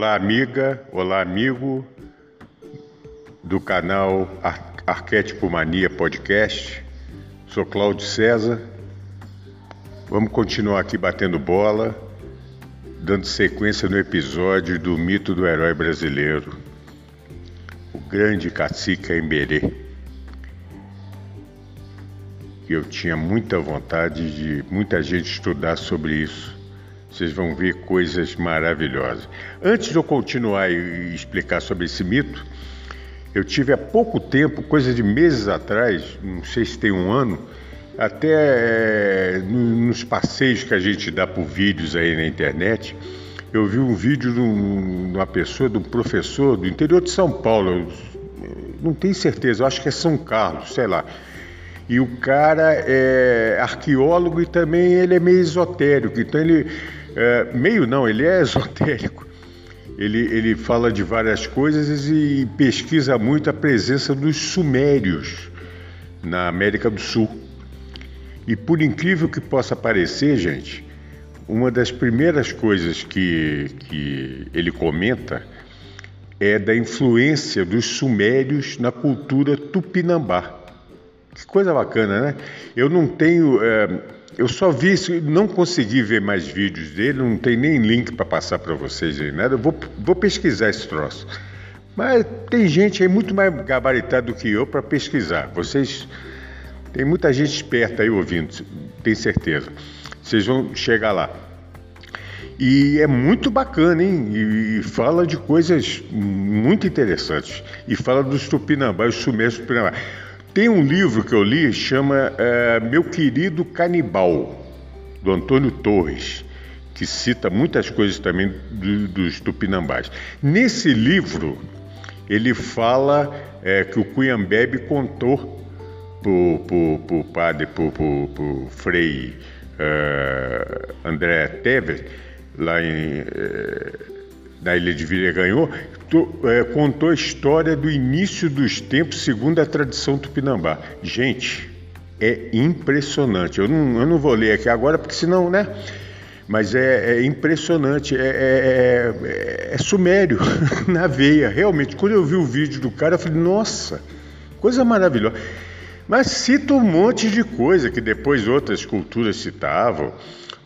Olá, amiga, olá, amigo do canal Ar Arquétipo Mania Podcast. Sou Cláudio César. Vamos continuar aqui batendo bola, dando sequência no episódio do mito do herói brasileiro, o grande cacique Emberê. Eu tinha muita vontade de muita gente estudar sobre isso vocês vão ver coisas maravilhosas. Antes de eu continuar e explicar sobre esse mito, eu tive há pouco tempo, coisa de meses atrás, não sei se tem um ano, até é, nos passeios que a gente dá por vídeos aí na internet, eu vi um vídeo de uma pessoa, de um professor do interior de São Paulo, não tenho certeza, acho que é São Carlos, sei lá. E o cara é arqueólogo e também ele é meio esotérico, então ele é, meio não, ele é esotérico. Ele, ele fala de várias coisas e pesquisa muito a presença dos sumérios na América do Sul. E por incrível que possa parecer, gente, uma das primeiras coisas que, que ele comenta é da influência dos sumérios na cultura tupinambá. Que coisa bacana, né? Eu não tenho. É, eu só vi isso, não consegui ver mais vídeos dele, não tem nem link para passar para vocês aí, nada. Eu vou, vou pesquisar esse troço. Mas tem gente aí muito mais gabaritada do que eu para pesquisar. Vocês. Tem muita gente esperta aí ouvindo, tenho certeza. Vocês vão chegar lá. E é muito bacana, hein? E, fala de coisas muito interessantes. E fala dos tupinambás, os sumérios tupinambás. Tem um livro que eu li, chama é, Meu Querido Canibal, do Antônio Torres, que cita muitas coisas também do, dos tupinambás. Nesse livro, ele fala é, que o Cunhambebe contou para o padre, para o frei uh, André Teves, lá em, uh, na Ilha de Viraganhou, é, contou a história do início dos tempos segundo a tradição tupinambá. Gente, é impressionante. Eu não, eu não vou ler aqui agora, porque senão, né? Mas é, é impressionante, é, é, é, é sumério, na veia. Realmente, quando eu vi o vídeo do cara, eu falei, nossa, coisa maravilhosa. Mas cita um monte de coisa que depois outras culturas citavam.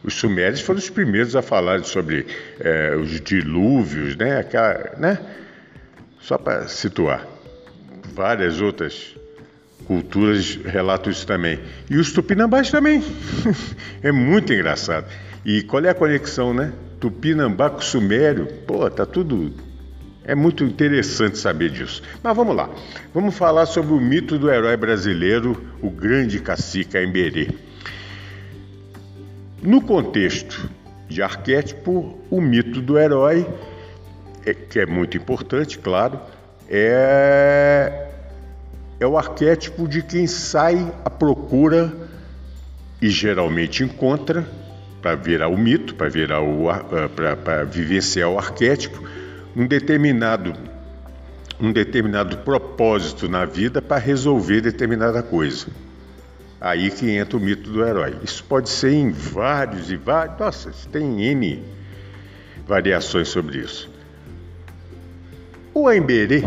Os sumérios foram os primeiros a falar sobre é, os dilúvios, né? Aquela, né? Só para situar. Várias outras culturas relatam isso também. E os tupinambás também. é muito engraçado. E qual é a conexão, né? Tupinambá com sumério. Pô, tá tudo. É muito interessante saber disso. Mas vamos lá. Vamos falar sobre o mito do herói brasileiro, o grande cacique Emberê. No contexto de arquétipo, o mito do herói, é, que é muito importante, claro, é, é o arquétipo de quem sai à procura e geralmente encontra, para virar o mito, para virar o para vivenciar o arquétipo, um determinado um determinado propósito na vida para resolver determinada coisa. Aí que entra o mito do herói. Isso pode ser em vários e vários. Nossa, tem N variações sobre isso. O Aimberê,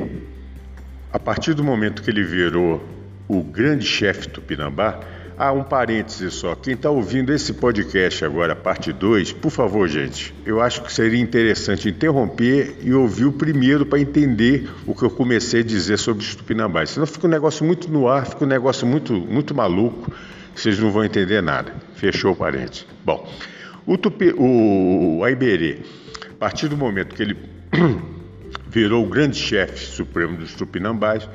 a partir do momento que ele virou o grande chefe Tupinambá, ah, um parêntese só. Quem está ouvindo esse podcast agora, parte 2, por favor, gente, eu acho que seria interessante interromper e ouvir o primeiro para entender o que eu comecei a dizer sobre tupinambás. Senão fica um negócio muito no ar, fica um negócio muito, muito maluco, vocês não vão entender nada. Fechou o parêntese. Bom, o, tupi, o, o Aiberê, a partir do momento que ele virou o grande chefe supremo dos tupinambás,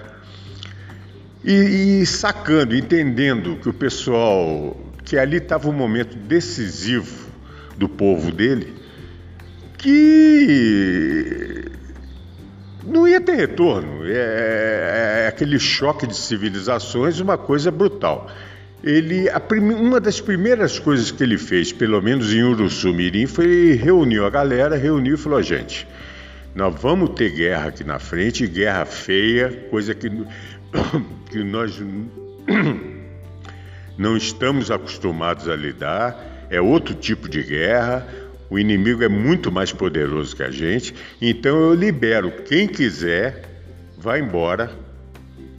e, e sacando, entendendo que o pessoal, que ali estava um momento decisivo do povo dele, que tem retorno. É, é, é, aquele choque de civilizações, uma coisa brutal. Ele, prim, uma das primeiras coisas que ele fez, pelo menos em Uruçu-Mirim, foi reuniu a galera, reuniu e falou: gente, nós vamos ter guerra aqui na frente, guerra feia, coisa que, que nós não estamos acostumados a lidar, é outro tipo de guerra, o inimigo é muito mais poderoso que a gente, então eu libero quem quiser, vai embora.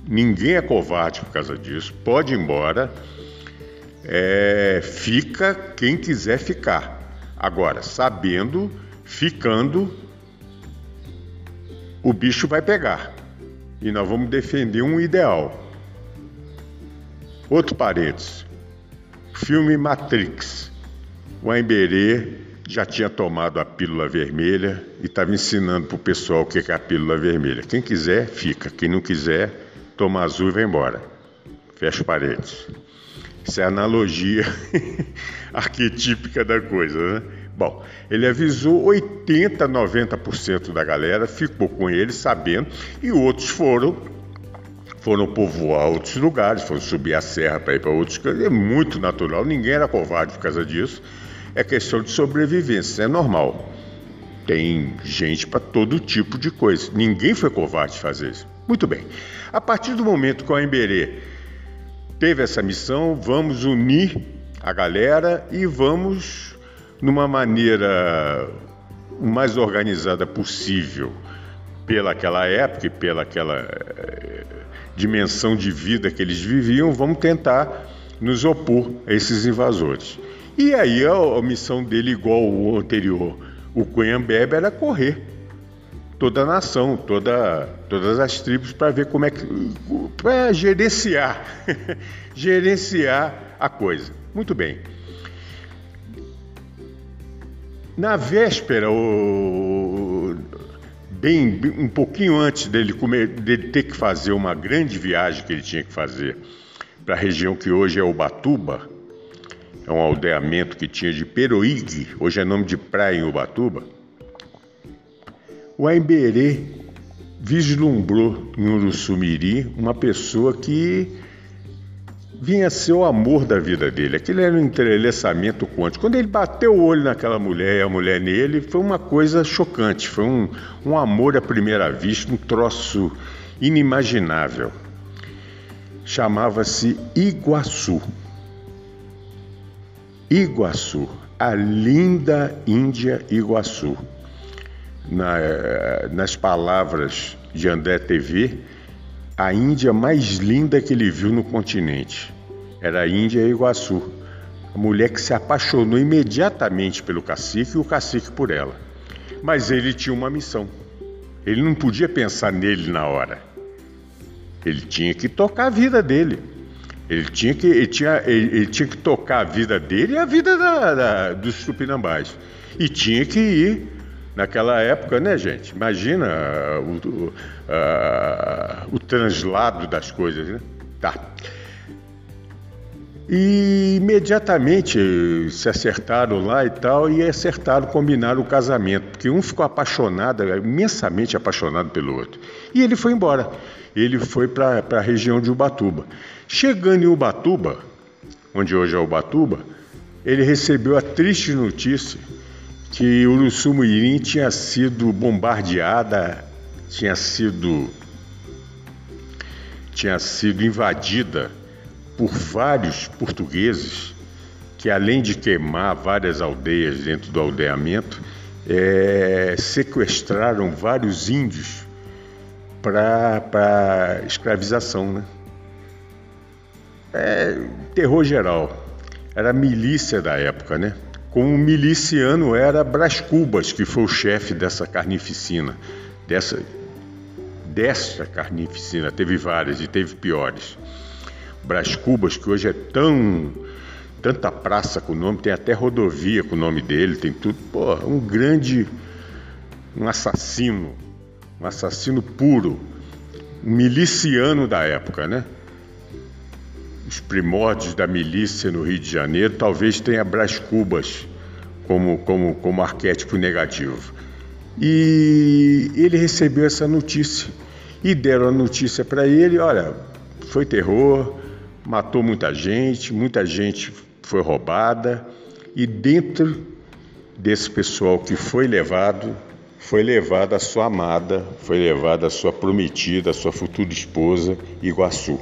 Ninguém é covarde por causa disso, pode ir embora. É, fica quem quiser ficar. Agora, sabendo, ficando, o bicho vai pegar. E nós vamos defender um ideal. Outro paredes. Filme Matrix. O Emberê já tinha tomado a pílula vermelha e estava ensinando para o pessoal o que é a pílula vermelha. Quem quiser, fica. Quem não quiser, toma azul e vai embora. Fecha paredes. Isso é a analogia arquetípica da coisa, né? Bom, ele avisou 80, 90% da galera, ficou com ele sabendo, e outros foram foram povoar outros lugares, foram subir a serra para ir para outros cantos. É muito natural, ninguém era covarde por causa disso é questão de sobrevivência, é normal. Tem gente para todo tipo de coisa. Ninguém foi covarde fazer isso. Muito bem. A partir do momento que o Emberê teve essa missão, vamos unir a galera e vamos, numa maneira mais organizada possível, pelaquela época e pelaquela eh, dimensão de vida que eles viviam, vamos tentar nos opor a esses invasores. E aí a, a missão dele, igual o anterior, o Cunhambebe, era correr toda a nação, toda, todas as tribos para ver como é que. para gerenciar, gerenciar a coisa. Muito bem. Na véspera, o, bem, um pouquinho antes dele, comer, dele ter que fazer uma grande viagem que ele tinha que fazer para a região que hoje é Ubatuba, é um aldeamento que tinha de Peroígue, hoje é nome de praia em Ubatuba, o Aimberê vislumbrou em Uruçumiri uma pessoa que vinha ser o amor da vida dele. Aquele era um entrelaçamento quântico. Quando ele bateu o olho naquela mulher e a mulher nele, foi uma coisa chocante. Foi um, um amor à primeira vista, um troço inimaginável. Chamava-se Iguaçu. Iguaçu, a linda Índia Iguaçu. Na, nas palavras de André TV, a Índia mais linda que ele viu no continente. Era a Índia Iguaçu. A mulher que se apaixonou imediatamente pelo cacique e o cacique por ela. Mas ele tinha uma missão. Ele não podia pensar nele na hora. Ele tinha que tocar a vida dele. Ele tinha que, ele tinha, ele, ele tinha que tocar a vida dele e a vida da, da, dos tupinambás. E tinha que ir naquela época, né, gente? Imagina o, o, o translado das coisas, né? Tá. E imediatamente se acertaram lá e tal, e acertaram, combinaram o casamento, porque um ficou apaixonado, imensamente apaixonado pelo outro. E ele foi embora. Ele foi para a região de Ubatuba. Chegando em Ubatuba, onde hoje é Ubatuba, ele recebeu a triste notícia que Uruçumuirim tinha sido bombardeada, tinha sido tinha sido invadida por vários portugueses que além de queimar várias aldeias dentro do aldeamento, é, sequestraram vários índios para escravização, né? é, terror geral. Era a milícia da época, né? Como miliciano era Brás Cubas, que foi o chefe dessa carnificina, dessa, dessa carnificina. Teve várias e teve piores. Brás Cubas, que hoje é tão tanta praça com o nome, tem até rodovia com o nome dele, tem tudo. Pô, um grande, um assassino, um assassino puro, um miliciano da época, né? Os primórdios da milícia no Rio de Janeiro, talvez tenha Brás Cubas como, como, como arquétipo negativo. E ele recebeu essa notícia e deram a notícia para ele: olha, foi terror, matou muita gente, muita gente foi roubada, e dentro desse pessoal que foi levado, foi levada a sua amada, foi levada a sua prometida, a sua futura esposa, Iguaçu.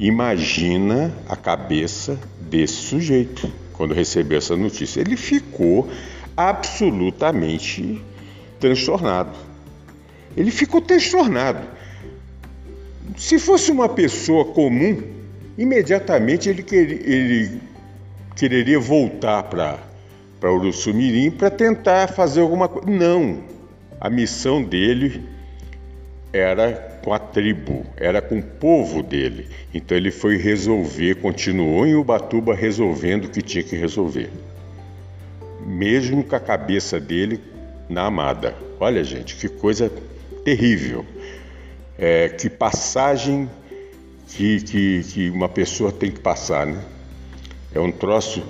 Imagina a cabeça desse sujeito quando recebeu essa notícia. Ele ficou absolutamente transtornado. Ele ficou transtornado. Se fosse uma pessoa comum, imediatamente ele, quer, ele quereria voltar para Uruçumirim para tentar fazer alguma coisa. Não, a missão dele era com a tribo, era com o povo dele. Então ele foi resolver, continuou em Ubatuba resolvendo o que tinha que resolver. Mesmo com a cabeça dele na amada. Olha, gente, que coisa terrível. É, que passagem que, que, que uma pessoa tem que passar, né? É um troço.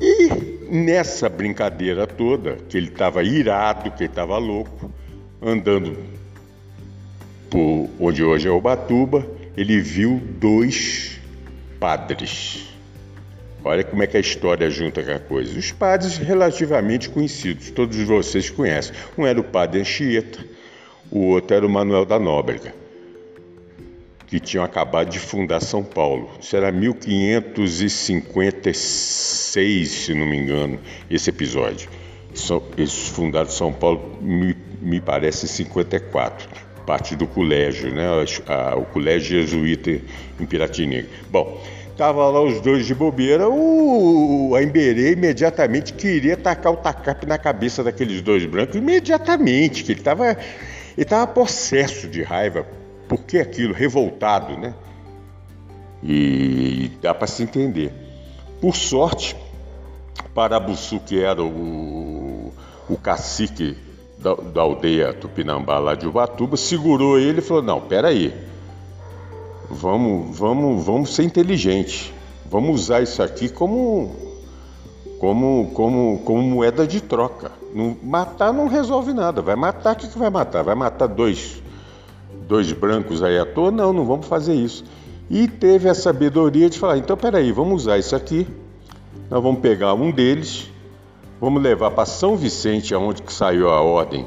E nessa brincadeira toda, que ele estava irado, que ele estava louco, andando por onde hoje é Ubatuba, ele viu dois padres. Olha como é que a história junta com a coisa. Os padres relativamente conhecidos, todos vocês conhecem. Um era o padre Anchieta, o outro era o Manuel da Nóbrega que tinham acabado de fundar São Paulo. Isso era 1556, se não me engano, esse episódio. Eles fundaram São Paulo, me, me parece, em 54, parte do colégio, né? O colégio jesuíta em Piratininga. Bom, Tava lá os dois de bobeira, o Emberê imediatamente queria tacar o tacape na cabeça daqueles dois brancos, imediatamente, que ele estava ele tava possesso de raiva por que aquilo? Revoltado, né? E dá para se entender. Por sorte, Parabuçu, que era o, o cacique da, da, aldeia Tupinambá lá de Ubatuba, segurou ele e falou: Não, peraí, vamos, vamos, vamos ser inteligentes, vamos usar isso aqui como, como, como, como moeda de troca. Não, matar não resolve nada, vai matar, o que, que vai matar? Vai matar dois dois brancos aí à toa, não, não vamos fazer isso. E teve a sabedoria de falar: então peraí, vamos usar isso aqui, nós vamos pegar um deles, vamos levar para São Vicente, aonde que saiu a ordem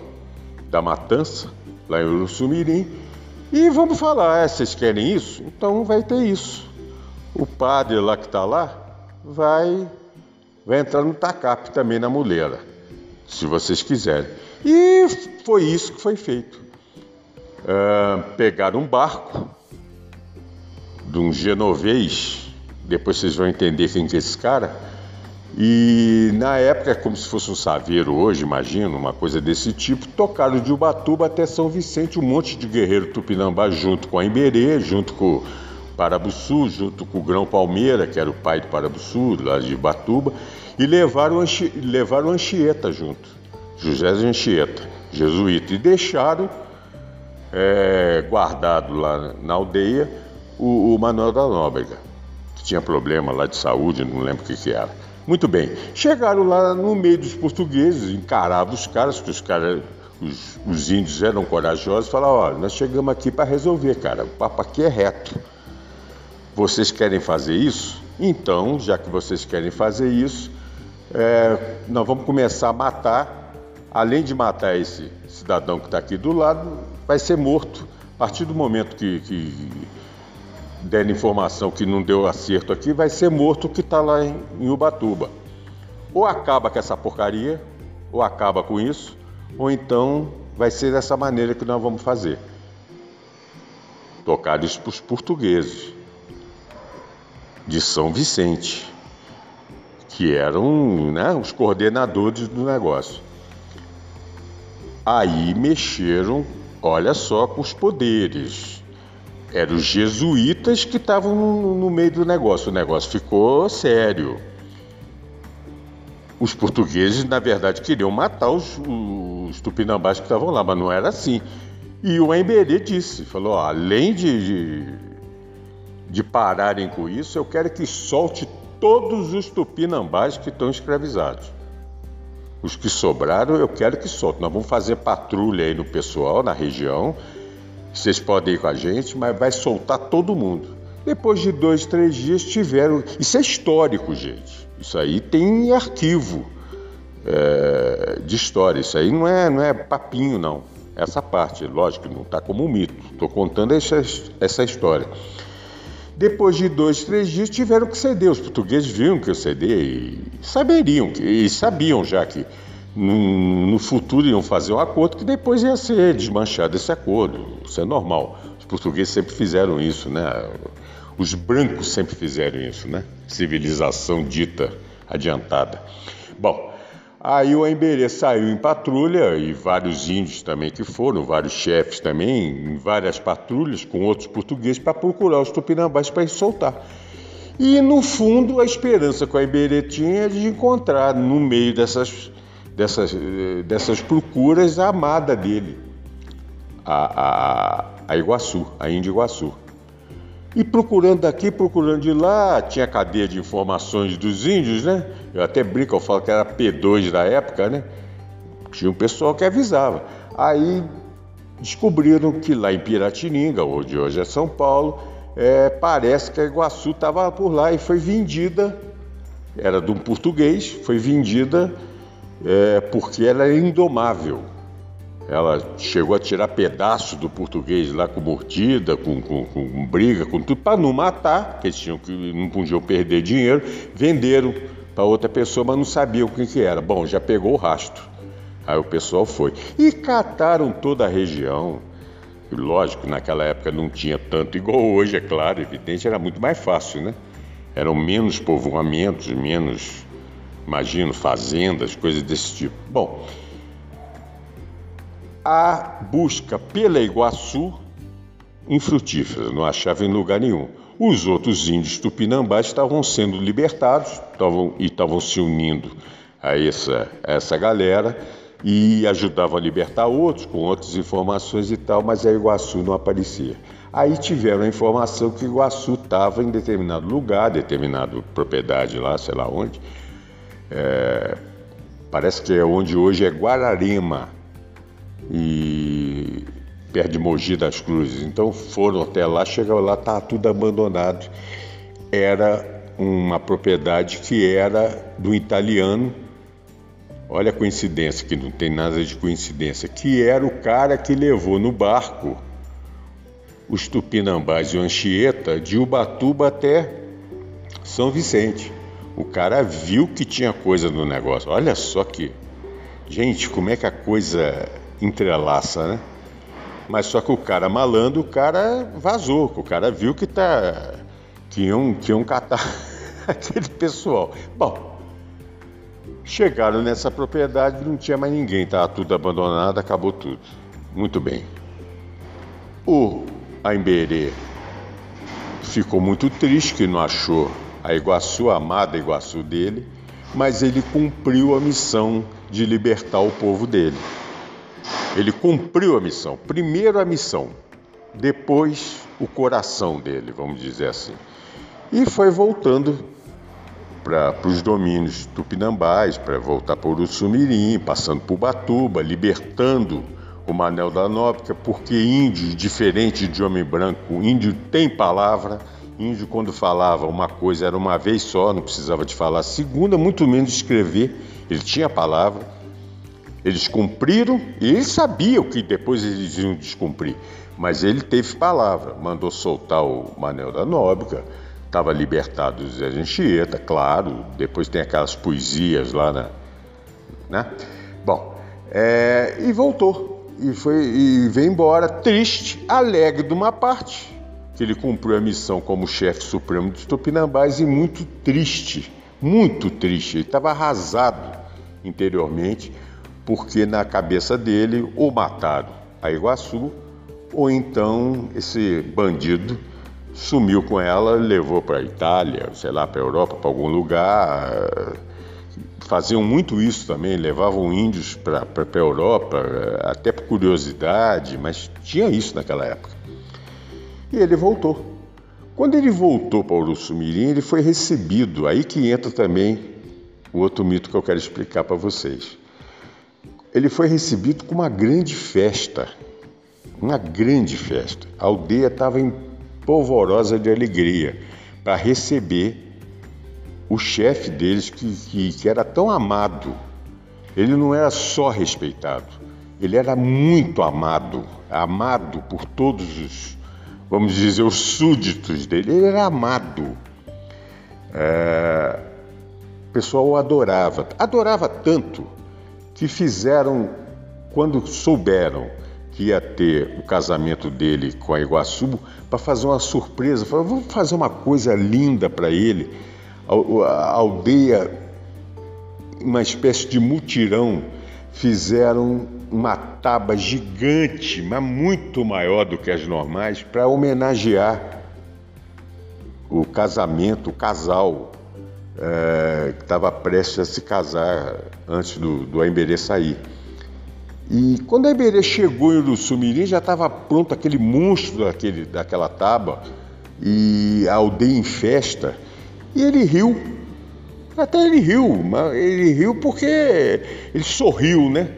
da matança, lá em Uruçumirim, e vamos falar: ah, vocês querem isso? Então vai ter isso. O padre lá que está lá vai, vai entrar no tacape também na mulher, se vocês quiserem. E foi isso que foi feito uh, pegaram um barco de um genovês, depois vocês vão entender quem que é esse cara, e na época, como se fosse um saveiro hoje, imagino, uma coisa desse tipo, tocaram de Ubatuba até São Vicente, um monte de guerreiro tupinambá junto com a Iberê, junto com o Parabuçu, junto com o Grão Palmeira, que era o pai do Parabuçu, lá de Ubatuba, e levaram, levaram Anchieta junto, José Anchieta, jesuíta, e deixaram é, guardado lá na aldeia o, o Manuel da Nóbrega, que tinha problema lá de saúde, não lembro o que, que era. Muito bem, chegaram lá no meio dos portugueses, encaravam os caras, que os caras, os, os índios eram corajosos, falaram, olha, nós chegamos aqui para resolver, cara, o papo aqui é reto. Vocês querem fazer isso? Então, já que vocês querem fazer isso, é, nós vamos começar a matar, além de matar esse cidadão que está aqui do lado, vai ser morto. A partir do momento que, que der informação que não deu acerto aqui, vai ser morto que está lá em, em Ubatuba. Ou acaba com essa porcaria, ou acaba com isso, ou então vai ser dessa maneira que nós vamos fazer. Tocar isso para os portugueses de São Vicente, que eram né, os coordenadores do negócio. Aí mexeram olha só com os poderes. Eram os jesuítas que estavam no, no meio do negócio. O negócio ficou sério. Os portugueses, na verdade, queriam matar os, os tupinambás que estavam lá, mas não era assim. E o Emberê disse, falou, ó, além de, de, de pararem com isso, eu quero que solte todos os tupinambás que estão escravizados. Os que sobraram, eu quero que soltem. Nós vamos fazer patrulha aí no pessoal, na região, vocês podem ir com a gente, mas vai soltar todo mundo. Depois de dois, três dias tiveram. Isso é histórico, gente. Isso aí tem arquivo é, de história. Isso aí não é, não é papinho, não. Essa parte, lógico, não está como um mito. Estou contando essa, essa história. Depois de dois, três dias tiveram que ceder. Os portugueses viram que eu ceder e saberiam, e sabiam já que no, futuro iam fazer um acordo que depois ia ser desmanchado esse acordo. Isso é normal. Os portugueses sempre fizeram isso, né? Os brancos sempre fizeram isso, né? Civilização dita adiantada. Bom, aí o Emberê saiu em patrulha e vários índios também que foram, vários chefes também, em várias patrulhas com outros portugueses para procurar os tupinambás para soltar. E no fundo a esperança que o Emberê tinha é de encontrar no meio dessas, dessas, dessas procuras a amada dele, a, a, a Iguaçu, a Índia Iguaçu. E procurando daqui, procurando de lá, tinha cadeia de informações dos índios, né? Eu até brinco, eu falo que era P2 da época, né? Tinha um pessoal que avisava. Aí descobriram que lá em Piratininga, onde hoje é São Paulo, é, parece que a Iguaçu estava por lá e foi vendida, era de um português, foi vendida é, porque ela era indomável. Ela chegou a tirar pedaço do português lá com mordida, com, com, com briga, com tudo, para não matar, que eles tinham que não podiam perder dinheiro, venderam para outra pessoa, mas não sabiam o que, que era. Bom, já pegou o rastro. Aí o pessoal foi. E cataram toda a região. Lógico, naquela época não tinha tanto igual hoje, é claro, evidente, era muito mais fácil, né? Eram menos povoamentos, menos, imagino, fazendas, coisas desse tipo. Bom, a busca pela Iguaçu infrutífera, não achava em lugar nenhum. Os outros índios tupinambás estavam sendo libertados estavam, e estavam se unindo a essa, a essa galera e ajudavam a libertar outros com outras informações e tal, mas a Iguaçu não aparecia. Aí tiveram a informação que Iguaçu estava em determinado lugar, determinada propriedade lá, sei lá onde. É, parece que é onde hoje é Guararema, e perto de Mogi das Cruzes. Então foram até lá, chegaram lá, estava tudo abandonado. Era uma propriedade que era do italiano. Olha a coincidência, que não tem nada de coincidência, que era o cara que levou no barco os tupinambás e o Anchieta de Ubatuba até São Vicente. O cara viu que tinha coisa no negócio. Olha só que. Gente, como é que a coisa entrelaça, né? Mas só que o cara malandro, o cara vazou, o cara viu que tá que iam, que iam catar aquele pessoal. Bom, chegaram nessa propriedade, não tinha mais ninguém, estava tudo abandonado, acabou tudo. Muito bem. O Aimberê ficou muito triste que não achou a Iguaçu, a amada Iguaçu dele, mas ele cumpriu a missão de libertar o povo dele. Ele cumpriu a missão. Primeiro a missão, depois o coração dele, vamos dizer assim. E foi voltando para os domínios tupinambás, para voltar para Uruçumirim, passando por Batuba, libertando o Manel da Nóbrega, porque índio, diferente de homem branco, índio tem palavra. Índio, quando falava uma coisa, era uma vez só, não precisava de falar a segunda, muito menos escrever, ele tinha palavra. Eles cumpriram e ele sabia o que depois eles iam descumprir, mas ele teve palavra, mandou soltar o Manel da Nóbrega, estava libertado o Zé Anchieta, claro, depois tem aquelas poesias lá, na, né? Bom, é, e voltou, e, foi, e veio embora triste, alegre de uma parte, que ele cumpriu a missão como chefe supremo dos Tupinambás e muito triste, muito triste, ele estava arrasado interiormente, porque na cabeça dele ou mataram a Iguaçu ou então esse bandido sumiu com ela, levou para a Itália, sei lá, para a Europa, para algum lugar. Faziam muito isso também, levavam índios para a Europa, até por curiosidade, mas tinha isso naquela época. E ele voltou. Quando ele voltou para Uruçumirim, ele foi recebido, aí que entra também o outro mito que eu quero explicar para vocês ele foi recebido com uma grande festa. uma grande festa. A aldeia estava polvorosa de alegria para receber o chefe deles que, que, que era tão amado. Ele não era só respeitado, ele era muito amado, amado por todos os, vamos dizer, os súditos dele. Ele era amado. É, o pessoal o adorava, adorava tanto que fizeram, quando souberam que ia ter o casamento dele com a Iguaçu, para fazer uma surpresa, falaram, vamos fazer uma coisa linda para ele. A, a aldeia, uma espécie de mutirão, fizeram uma tábua gigante, mas muito maior do que as normais, para homenagear o casamento, o casal é, que estava prestes a se casar antes do, do Aimberê sair. E quando a Iberê chegou em Uruçumirim, já estava pronto aquele monstro daquele, daquela tábua e a aldeia em festa. E ele riu. Até ele riu, mas ele riu porque ele sorriu, né?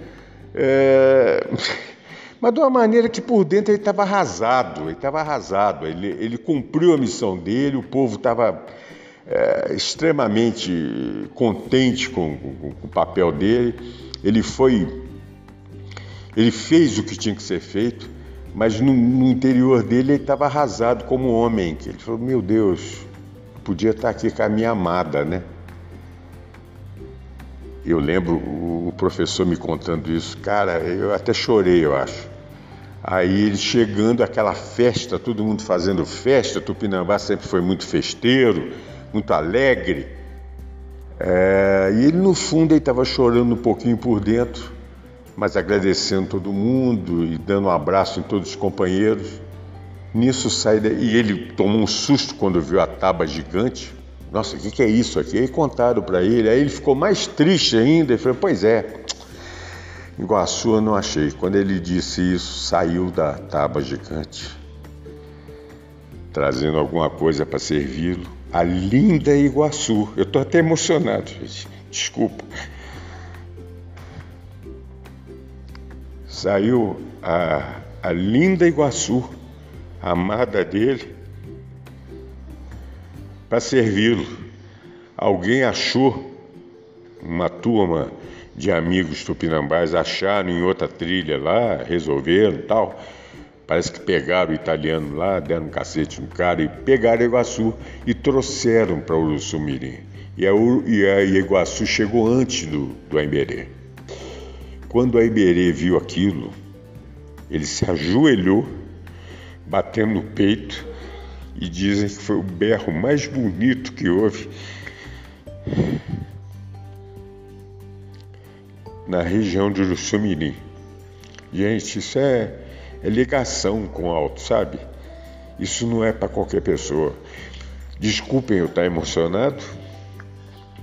É... Mas de uma maneira que por dentro ele estava arrasado, ele estava arrasado, ele, ele cumpriu a missão dele, o povo estava é, extremamente contente com, com, com o papel dele, ele foi ele fez o que tinha que ser feito, mas no, no interior dele ele estava arrasado como homem. Ele falou: Meu Deus, podia estar aqui com a minha amada, né? Eu lembro o professor me contando isso, cara, eu até chorei, eu acho. Aí ele chegando, aquela festa, todo mundo fazendo festa, Tupinambá sempre foi muito festeiro, muito alegre. É, e ele no fundo estava chorando um pouquinho por dentro, mas agradecendo todo mundo e dando um abraço em todos os companheiros. Nisso sai e ele tomou um susto quando viu a tábua gigante. Nossa, o que, que, é isso aqui? Aí contaram para ele, aí ele ficou mais triste ainda e falou: Pois é, Iguaçu eu não achei. Quando ele disse isso, saiu da tábua gigante, trazendo alguma coisa para servi-lo. A linda Iguaçu. Eu estou até emocionado, gente. Desculpa. saiu a, a linda Iguaçu, a amada dele, para servi-lo. Alguém achou, uma turma de amigos tupinambás acharam em outra trilha lá, resolveram tal. Parece que pegaram o italiano lá, deram um cacete no cara e pegaram Iguaçu e trouxeram para Uruçumirim. E a, e a Iguaçu chegou antes do, do Aimberê. Quando a Iberê viu aquilo, ele se ajoelhou, batendo no peito, e dizem que foi o berro mais bonito que houve na região de Uruçumirim. Gente, isso é, é ligação com o alto, sabe? Isso não é para qualquer pessoa. Desculpem eu estar emocionado.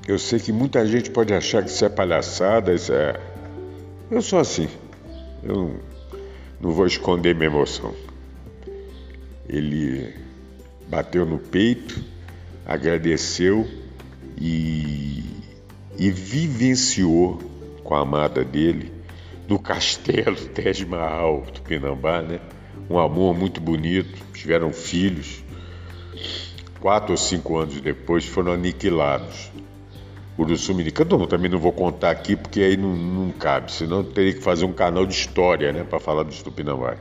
Eu sei que muita gente pode achar que isso é palhaçada, isso é eu sou assim. Eu não vou esconder minha emoção. Ele bateu no peito, agradeceu e, e vivenciou com a amada dele no castelo Tej Mahal do Pinambá, né? Um amor muito bonito, tiveram filhos. Quatro ou cinco anos depois foram aniquilados. Uruçumirica. Eu também não vou contar aqui porque aí não, não cabe, senão teria que fazer um canal de história né, para falar do Tupinambá.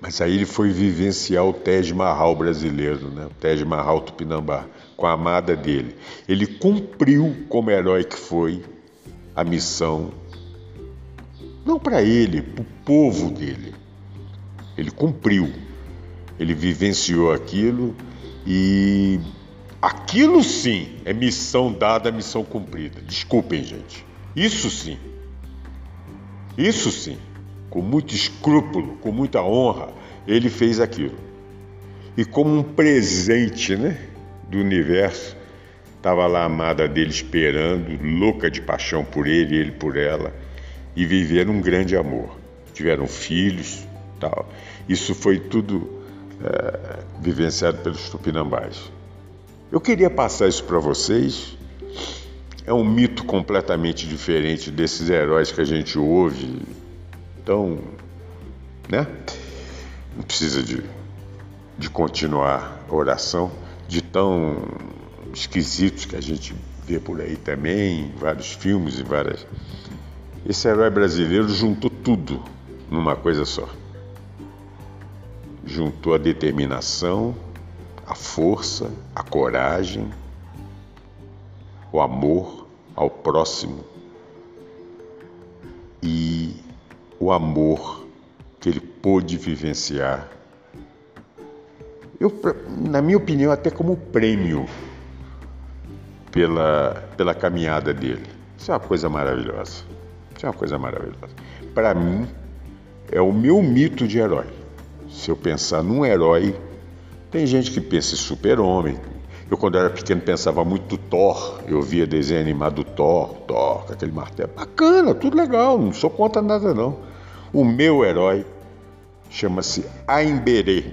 Mas aí ele foi vivenciar o Tej Mahal brasileiro, né? o Tej Mahal Tupinambá, com a amada dele. Ele cumpriu como herói que foi a missão, não para ele, para o povo dele. Ele cumpriu, ele vivenciou aquilo e Aquilo sim é missão dada, missão cumprida. Desculpem, gente. Isso sim. Isso sim. Com muito escrúpulo, com muita honra, ele fez aquilo. E como um presente, né, do universo, estava lá a amada dele esperando, louca de paixão por ele, ele por ela, e viveram um grande amor. Tiveram filhos, tal. Isso foi tudo é, vivenciado pelos tupinambás. Eu queria passar isso para vocês. É um mito completamente diferente desses heróis que a gente ouve, tão né? Não precisa de, de continuar a oração de tão esquisitos que a gente vê por aí também, vários filmes e várias. Esse herói brasileiro juntou tudo numa coisa só. Juntou a determinação, a força, a coragem, o amor ao próximo amor que ele pôde vivenciar. Eu, na minha opinião, até como prêmio pela, pela caminhada dele. Isso é uma coisa maravilhosa. Isso é uma coisa maravilhosa. Para mim, é o meu mito de herói. Se eu pensar num herói, tem gente que pensa em super-homem. Eu, quando era pequeno, pensava muito do Thor. Eu via desenho animado do Thor, Thor, com aquele martelo. Bacana, tudo legal, não sou contra nada, não. O meu herói chama-se Aimberê.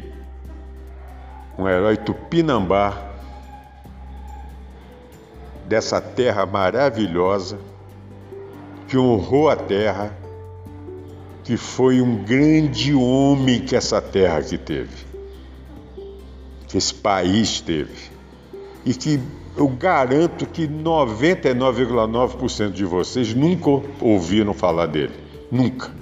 Um herói tupinambá dessa terra maravilhosa que honrou a terra, que foi um grande homem que essa terra aqui teve, que esse país teve, e que eu garanto que 99,9% de vocês nunca ouviram falar dele, nunca.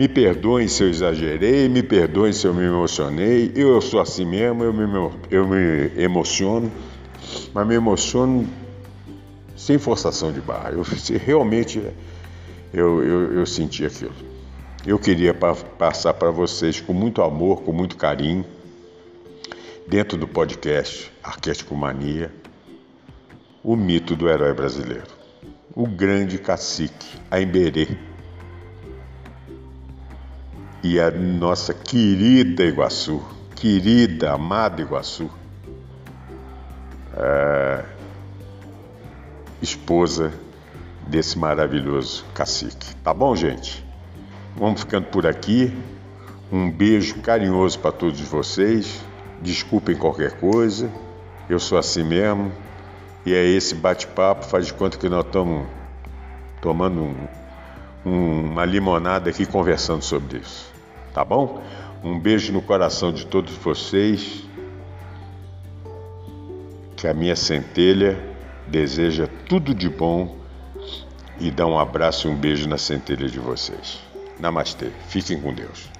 Me perdoem se eu exagerei, me perdoem se eu me emocionei, eu sou assim mesmo, eu me, eu me emociono mas me emociono sem forçação de barra. Eu realmente eu, eu, eu senti aquilo. Eu queria pa passar para vocês com muito amor, com muito carinho, dentro do podcast Arquétipo Mania, o mito do herói brasileiro, o grande cacique, a Emberê. E a nossa querida Iguaçu, querida, amada Iguaçu, é, esposa desse maravilhoso cacique. Tá bom, gente? Vamos ficando por aqui. Um beijo carinhoso para todos vocês. Desculpem qualquer coisa. Eu sou assim mesmo. E é esse bate-papo. Faz de conta que nós estamos tomando um, uma limonada aqui conversando sobre isso. Tá bom? Um beijo no coração de todos vocês que a minha centelha deseja tudo de bom e dá um abraço e um beijo na centelha de vocês. Namastê. Fiquem com Deus.